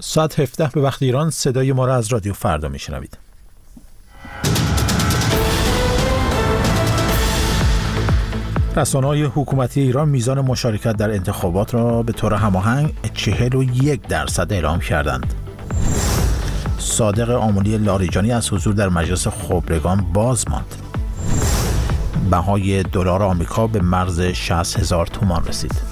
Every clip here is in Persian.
ساعت 17 به وقت ایران صدای ما را از رادیو فردا میشنوید های حکومتی ایران میزان مشارکت در انتخابات را به طور هماهنگ 41 درصد اعلام کردند. صادق آمولی لاریجانی از حضور در مجلس خبرگان باز ماند. بهای دلار آمریکا به مرز 60 هزار تومان رسید.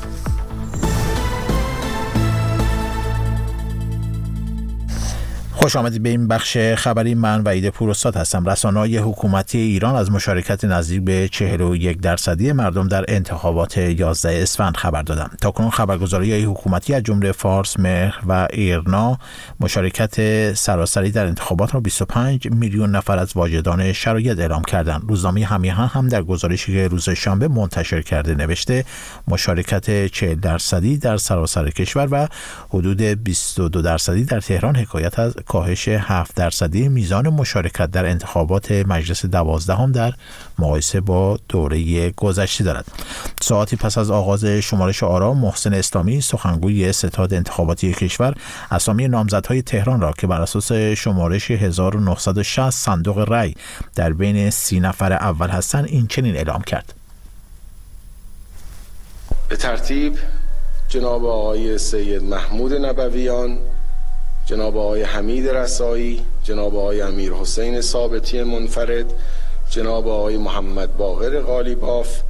خوش آمدید به این بخش خبری. من وعید پوروستاد هستم. رسانه‌های حکومتی ایران از مشارکت نزدیک به 41 درصدی مردم در انتخابات 11 اسفند خبر دادند تاکنون خبرگزاری های حکومتی از جمله فارس مهر و ایرنا مشارکت سراسری در انتخابات را 25 میلیون نفر از واجدان شرایط اعلام کردند. روزنامه همیهن هم در گزارشی که روز شنبه منتشر کرده نوشته مشارکت 40 درصدی در سراسر کشور و حدود 22 درصدی در تهران حکایت از کاهش 7 درصدی میزان مشارکت در انتخابات مجلس دوازدهم در مقایسه با دوره گذشته دارد. ساعتی پس از آغاز شمارش آرا محسن اسلامی سخنگوی ستاد انتخاباتی کشور اسامی نامزدهای تهران را که بر اساس شمارش 1960 صندوق رای در بین سی نفر اول هستند این چنین اعلام کرد. به ترتیب جناب آقای سید محمود نبویان جناب آقای حمید رسایی جناب آقای امیر حسین ثابتی منفرد جناب آقای محمد باقر غالیباف.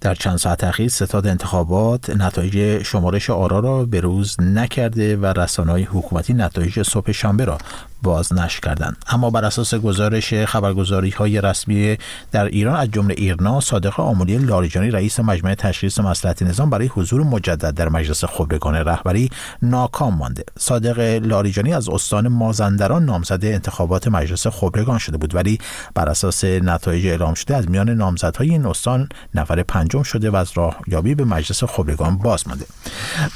در چند ساعت اخیر ستاد انتخابات نتایج شمارش آرا را به روز نکرده و رسانه‌های حکومتی نتایج صبح شنبه را بازنشر کردند اما بر اساس گزارش خبرگزاری های رسمی در ایران از جمله ایرنا صادق آملی لاریجانی رئیس مجمع تشخیص مصلحت نظام برای حضور مجدد در مجلس خبرگان رهبری ناکام مانده. صادق لاریجانی از استان مازندران نامزد انتخابات مجلس خبرگان شده بود ولی بر اساس نتایج اعلام شده از میان نامزدهای این استان نفر پنجم شده و از راهیابی به مجلس خبرگان باز مانده.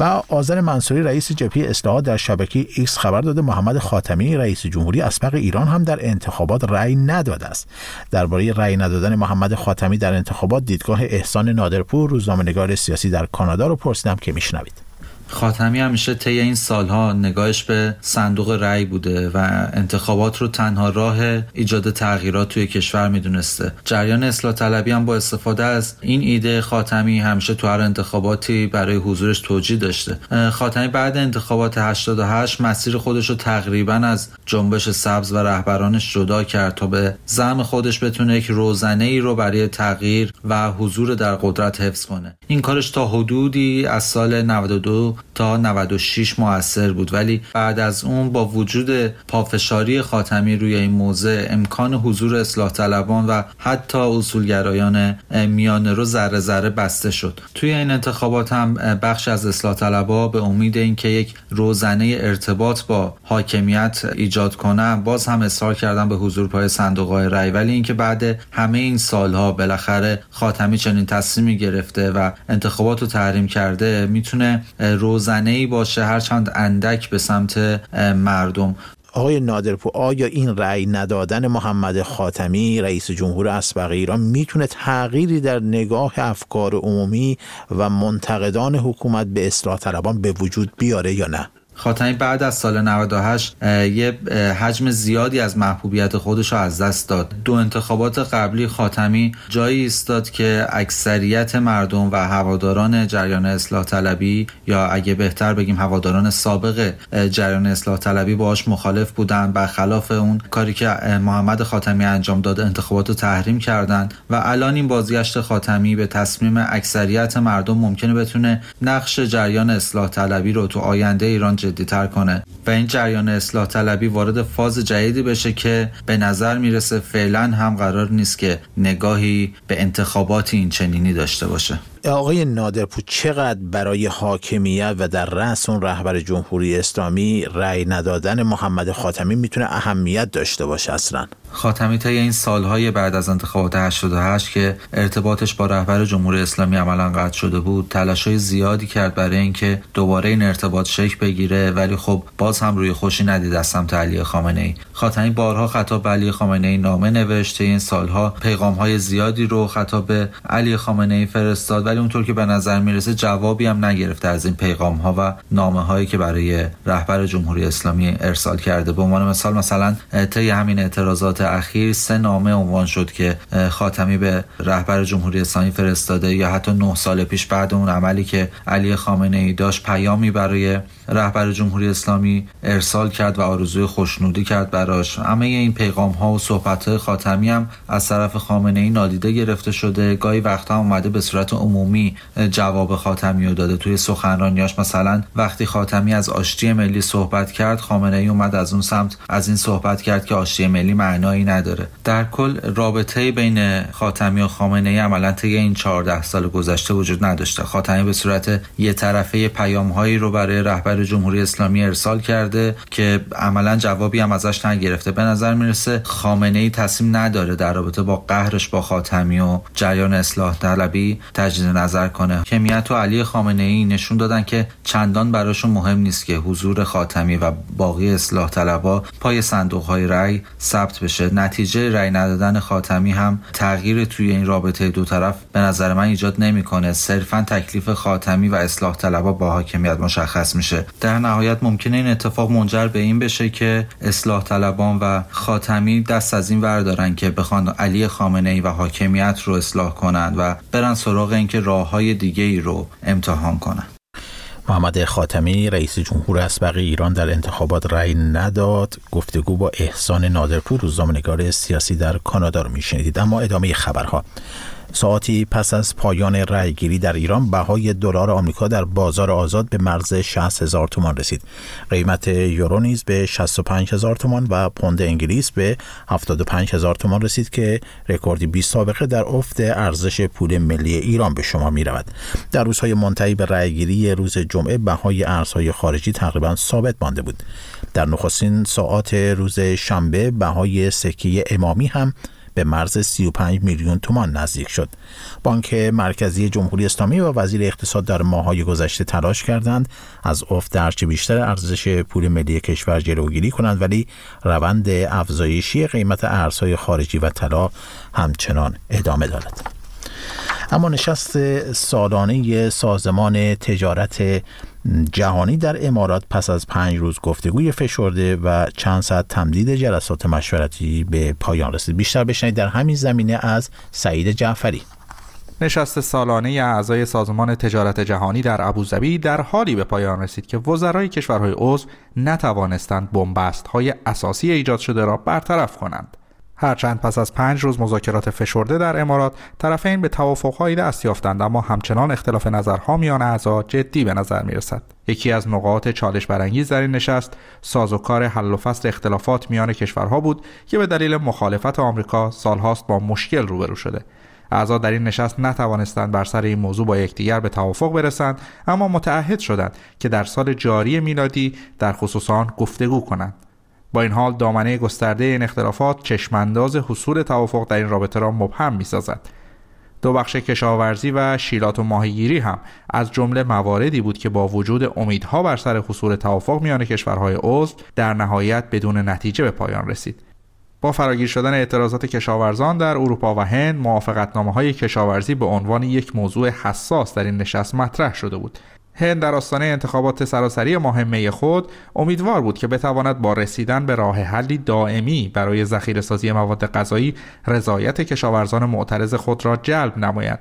و آذر منصوری رئیس جبهه اصلاحات در شبکه ایکس خبر داده محمد خاتمی رئیس جمهوری اسبق ایران هم در انتخابات رأی نداده است. درباره رأی ندادن محمد خاتمی در انتخابات دیدگاه احسان نادرپور روزنامه‌نگار سیاسی در کانادا رو پرسیدم که میشنوید. خاتمی همیشه طی این سالها نگاهش به صندوق رأی بوده و انتخابات رو تنها راه ایجاد تغییرات توی کشور می‌دونسته. جریان اصلاح طلبی هم با استفاده از این ایده خاتمی همیشه تو هر انتخاباتی برای حضورش توجیه داشته. خاتمی بعد انتخابات 88 مسیر خودش رو تقریبا از جنبش سبز و رهبرانش جدا کرد تا به زعم خودش بتونه یک روزنه ای رو برای تغییر و حضور در قدرت حفظ کنه. این کارش تا حدودی از سال 92 تا 96 موثر بود. ولی بعد از اون با وجود پافشاری خاتمی روی این موضع امکان حضور اصلاح طلبان و حتی اصولگرایان میانه رو ذره ذره بسته شد. توی این انتخابات هم بخش از اصلاح طلبا به امید اینکه یک روزنه ارتباط با حاکمیت ایجاد کنن باز هم اصرار کردن به حضور پای صندوق های رای ولی اینکه بعد همه این سالها بالاخره خاتمی چنین تصمیمی گرفته و انتخابات رو تحریم کرده می‌تونه روزنه ای باشه هرچند اندک به سمت مردم. آقای نادرپو آیا این رأی ندادن محمد خاتمی رئیس جمهور اسبق ایران می‌تونه تغییری در نگاه افکار عمومی و منتقدان حکومت به اصلاح طلبان به وجود بیاره یا نه؟ خاتمی بعد از سال 98 یه حجم زیادی از محبوبیت خودش رو از دست داد. دو انتخابات قبلی خاتمی جایی ایستاد که اکثریت مردم و هواداران جریان اصلاح طلبی یا اگه بهتر بگیم هواداران سابق جریان اصلاح طلبی باهاش مخالف بودن برخلاف اون کاری که محمد خاتمی انجام داد انتخابات رو تحریم کردن. و الان این بازگشت خاتمی به تصمیم اکثریت مردم ممکنه بتونه نقش جریان اصلاح طلبی رو تو آینده ایران جدیتر کنه. و این جریان اصلاح طلبی وارد فاز جدیدی بشه که به نظر می‌رسه فعلا هم قرار نیست که نگاهی به انتخابات این چنینی داشته باشه. آقای نادرپور چقدر برای حاکمیت و در رأس اون رهبر جمهوری اسلامی رأی ندادن محمد خاتمی می‌تونه اهمیت داشته باشه اصلا؟ خاتمی طی این سالهای بعد از انتخابات 88 که ارتباطش با رهبر جمهوری اسلامی عملا قطع شده بود تلاشای زیادی کرد برای اینکه دوباره این ارتباط شکل بگیره ولی خب باز هم روی خوشی ندید از سمت علی خامنه ای خاتمی بارها خطاب به علی خامنه ای نامه نوشته این سالها پیغام های زیادی رو خطاب به علی خامنه ای فرستاد ولی اونطور که به نظر می‌رسه جوابی هم نگرفته از این پیغام ها و نامه هایی که برای رهبر جمهوری اسلامی ارسال کرده. به عنوان مثال مثلا طی همین اعتراضات اخیر سه نامه عنوان شد که خاتمی به رهبر جمهوری اسلامی فرستاده یا حتی نه سال پیش بعد اون عملی که علی خامنه ای داشت پیامی برای رهبر جمهوری اسلامی ارسال کرد و آرزوی خوشنودی کرد براش. همه این پیغام ها و صحبت های خاتمی هم از طرف خامنه ای نادیده گرفته شده. گاهی وقتا اومده به صورت عمومی جواب خاتمی رو داده توی سخنرانیاش مثلا وقتی خاتمی از آشتی ملی صحبت کرد خامنه ای اومد از اون سمت از این صحبت کرد که آشتی ملی معنایی نداره. در کل رابطه بین خاتمی و خامنه ای عملا طی این 14 سال گذشته وجود نداشته. خاتمی به صورت یه طرفه پیام هایی رو برای رهبر جمهوری اسلامی ارسال کرده که عملا جوابی هم ازش نگرفته. به نظر می‌رسه خامنه ای تصمیم نداره در رابطه با قهرش با خاتمی و جریان اصلاح طلبی تجدید نظر کنه. کمیت و علی خامنه ای نشون دادن که چندان براشون مهم نیست که حضور خاتمی و باقی اصلاح طلبا پای صندوق های رأی ثبت بشه. نتیجه رأی ندادن خاتمی هم تغییر توی این رابطه دو طرف به نظر من ایجاد نمی‌کنه. صرفا تکلیف خاتمی و اصلاح طلبا با حاکمیت مشخص میشه. در نهایت ممکنه این اتفاق منجر به این بشه که اصلاح طلبان و خاتمی دست از این وردارن که بخوان علی خامنه ای و حاکمیت رو اصلاح کنند و برن سراغ اینکه راه های دیگه ای رو امتحان کنن. محمد خاتمی رئیس جمهور اسبق ایران در انتخابات رأی نداد. گفتگو با احسان نادرپور روزنامه‌نگار سیاسی در کانادا رو میشنیدید. اما ادامه خبرها. ساعتی پس از پایان رأیگیری در ایران بهای دلار آمریکا در بازار آزاد به مرز 60 هزار تومان رسید. قیمت یورو نیز به 65 هزار تومان و پوند انگلیس به 75 هزار تومان رسید که رکوردی 20 سابقه در افت ارزش پول ملی ایران به شما می رود. در روزهای منتهی به رأیگیری روز جمعه بهای ارزهای خارجی تقریبا ثابت مانده بود. در نخستین ساعات روز شنبه بهای سکه امامی هم به مرز 35 میلیون تومان نزدیک شد. بانک مرکزی جمهوری اسلامی و وزیر اقتصاد در ماههای گذشته تلاش کردند از افت درچه بیشتر ارزش پول ملی کشور جلوگیری کنند ولی روند افزایشی قیمت ارزهای خارجی و طلا همچنان ادامه دارد. اما نشست سالانه سازمان تجارت جهانی در امارات پس از پنج روز گفتگوی فشرده و چند ساعت تمدید جلسات مشورتی به پایان رسید. بیشتر بشنید در همین زمینه از سعید جعفری. نشست سالانه اعضای سازمان تجارت جهانی در ابوظبی در حالی به پایان رسید که وزرای کشورهای عضو نتوانستند بنبست های اساسی ایجاد شده را برطرف کنند. هرچند پس از پنج روز مذاکرات فشرده در امارات طرفین به توافقهایی دست یافتند اما همچنان اختلاف نظرها میان اعضا جدی به نظر می رسد. یکی از نقاط چالش برانگیز در این نشست سازوکار حل و فصل اختلافات میان کشورها بود که به دلیل مخالفت آمریکا سالهاست با مشکل روبرو شده اعضا در این نشست نتوانستند بر سر این موضوع با یکدیگر به توافق برسند اما متعهد شدند که در سال جاری میلادی در خصوص آن گفتگو کنند با این حال دامنه گسترده این اختلافات چشمانداز حصول توافق در این رابطه را مبهم می سازد. دو بخش کشاورزی و شیلات و ماهیگیری هم از جمله مواردی بود که با وجود امیدها بر سر حصول توافق میان کشورهای عضو در نهایت بدون نتیجه به پایان رسید. با فراگیر شدن اعتراضات کشاورزان در اروپا و هند موافقتنامه های کشاورزی به عنوان یک موضوع حساس در این نشست مطرح شده بود هند در آستانه انتخابات سراسری مهمه خود امیدوار بود که بتواند با رسیدن به راه حلی دائمی برای ذخیره سازی مواد غذایی رضایت کشاورزان معترض خود را جلب نماید.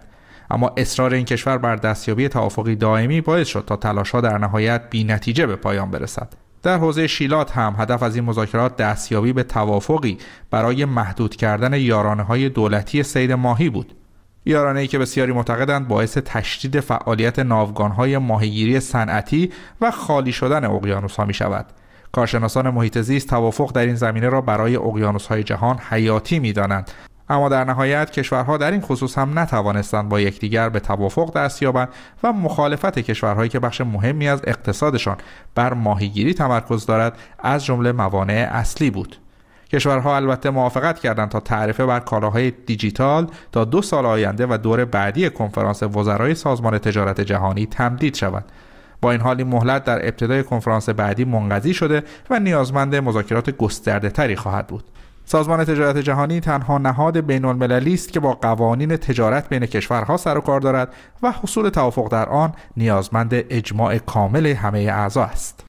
اما اصرار این کشور بر دستیابی توافقی دائمی باعث شد تا تلاشها در نهایت بی نتیجه به پایان برسد. در حوزه شیلات هم هدف از این مذاکرات دستیابی به توافقی برای محدود کردن یارانه های دولتی سید ماهی بود. یارانه ای که بسیاری معتقدند باعث تشدید فعالیت ناوگانهای ماهیگیری صنعتی و خالی شدن اقیانوس ها می شود. کارشناسان محیط زیست توافق در این زمینه را برای اقیانوس های جهان حیاتی می دانند. اما در نهایت کشورها در این خصوص هم نتوانستند با یکدیگر به توافق دست یابند و مخالفت کشورهایی که بخش مهمی از اقتصادشان بر ماهیگیری تمرکز دارد از جمله موانع اصلی بود. کشورها البته موافقت کردند تا تعرفه بر کالاهای دیجیتال تا دو سال آینده و دور بعدی کنفرانس وزرای سازمان تجارت جهانی تمدید شود با این حال این مهلت در ابتدای کنفرانس بعدی منقضی شده و نیازمند مذاکرات گسترده تری خواهد بود سازمان تجارت جهانی تنها نهاد بین المللی است که با قوانین تجارت بین کشورها سر و کار دارد و حصول توافق در آن نیازمند اجماع کامل همه اعضا است.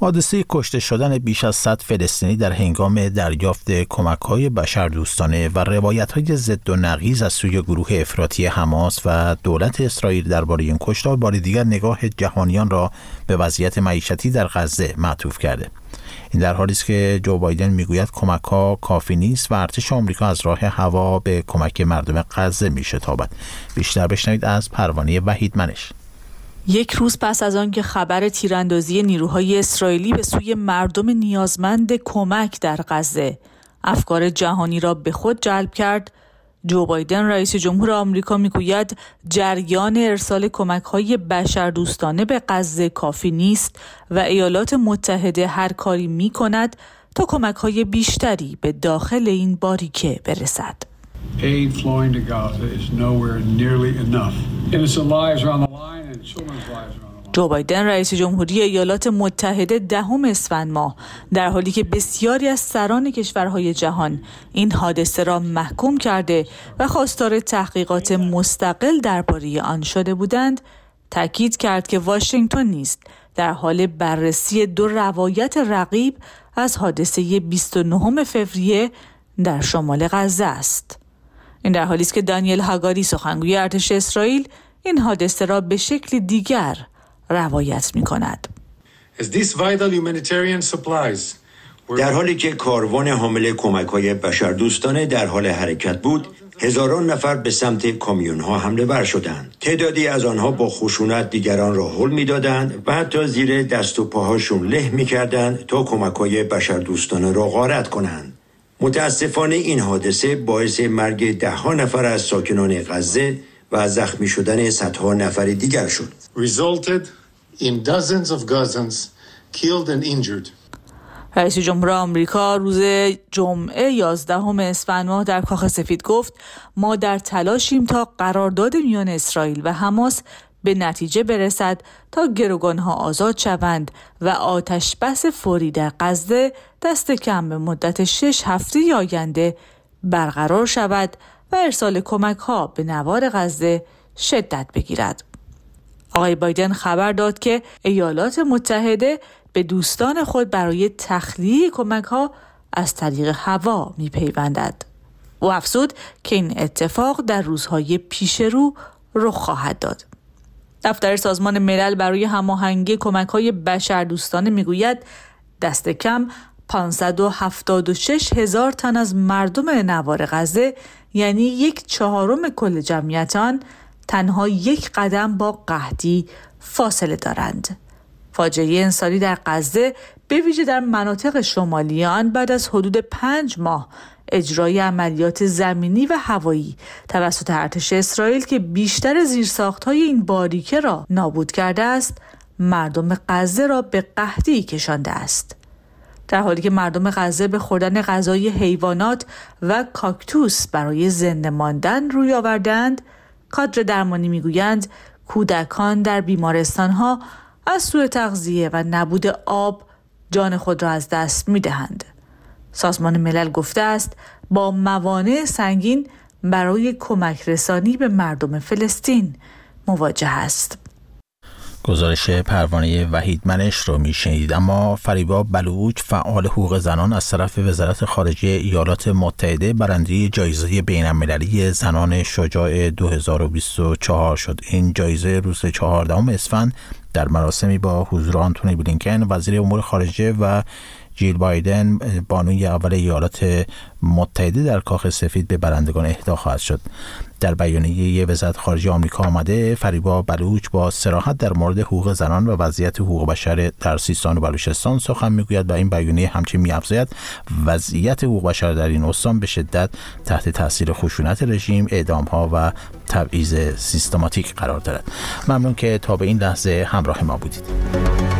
حادثه کشته شدن بیش از 100 فلسطینی در هنگام دریافت کمک های بشردوستانه و روایت های ضد و نقیض از سوی گروه افراطی حماس و دولت اسرائیل درباره این کشتار بار دیگر نگاه جهانیان را به وضعیت معیشتی در غزه معطوف کرده. این در حالی است که جو بایدن می‌گوید کمک ها کافی نیست و ارتش آمریکا از راه هوا به کمک مردم غزه میشتابد. بیشتر بشنوید از پروانه وحید منش. یک روز پس از آنکه خبر تیراندازی نیروهای اسرائیلی به سوی مردم نیازمند کمک در غزه افکار جهانی را به خود جلب کرد جو بایدن رئیس جمهور آمریکا می‌گوید جریان ارسال کمک های بشردوستانه به غزه کافی نیست و ایالات متحده هر کاری می کند تا کمک های بیشتری به داخل این باریکه برسد. جو بایدن رئیس جمهوری ایالات متحده دهم اسفند ماه در حالی که بسیاری از سران کشورهای جهان این حادثه را محکوم کرده و خواستار تحقیقات مستقل درباره آن شده بودند تاکید کرد که واشنگتن نیست در حال بررسی دو روایت رقیب از حادثه 29 فوریه در شمال غزه است. این در حالی است که دانیل هاگاری سخنگوی ارتش اسرائیل این حادثه را به شکل دیگر روایت می کند. در حالی که کاروان حامل کمک های بشردوستانه در حال حرکت بود هزاران نفر به سمت کامیون ها حمله ور شدند تعدادی از آنها با خشونت دیگران را حل می‌دادند و حتی زیر دست و پاهاشون له می‌کردند تا کمک های بشردوستانه را غارت کنند متاسفانه این حادثه باعث مرگ ده ها نفر از ساکنان غزه و زخمی شدن صدها نفر دیگر شد. in dozens of Gazans killed and injured. رئیس جمهور آمریکا روز جمعه 11 اسفند ماه در کاخ سفید گفت ما در تلاشیم تا قرارداد میان اسرائیل و حماس به نتیجه برسد تا گروگانها آزاد شوند و آتش بس فوری در غزه دست کم به مدت شش هفته آینده برقرار شود و ارسال کمک ها به نوار غزه شدت بگیرد. آقای بایدن خبر داد که ایالات متحده به دوستان خود برای تخلیه کمک ها از طریق هوا می پیوندد. او افزود که این اتفاق در روزهای پیش رو رخ خواهد داد. دفتر سازمان ملل برای هماهنگی کمک های بشردوستانه می‌گوید دست کم 576 هزار تن از مردم نوار غزه یعنی یک چهارم کل جمعیت آن تنها یک قدم با قحطی فاصله دارند. فاجعه انسانی در غزه به ویژه در مناطق شمالی آن بعد از حدود پنج ماه اجرای عملیات زمینی و هوایی توسط ارتش اسرائیل که بیشتر زیرساختهای این باریکه را نابود کرده است مردم غزه را به قحطی کشانده است در حالی که مردم غزه به خوردن غذای حیوانات و کاکتوس برای زنده ماندن روی آوردند کادر درمانی می‌گویند کودکان در بیمارستان ها از سوء تغذیه و نبود آب جان خود را از دست می دهند. سازمان ملل گفته است با موانع سنگین برای کمک رسانی به مردم فلسطین مواجه است. گزارش پروانه وحید منش رو میشنید اما فریبا بلوچ فعال حقوق زنان از طرف وزارت خارجه ایالات متحده برنده جایزه بین المللی زنان شجاع 2024 شد. این جایزه روز 14 اسفند در مراسمی با حضور آنتونی بلینکن وزیر امور خارجه و جیل بایدن بانوی اول ایالات متحده در کاخ سفید به برندگان اهدا خواهد شد. در بیانیه وزارت خارجه آمریکا آمده فریبا بلوچ با سراحت در مورد حقوق زنان و وضعیت حقوق بشر در سیستان و بلوچستان سخن می‌گوید و این بیانیه همچنین میافزاید. وضعیت حقوق بشر در این استان به شدت تحت تاثیر خشونت رژیم اعدام ها و تبعیض سیستماتیک قرار دارد. ممنون که تا به این لحظه همراه ما بودید.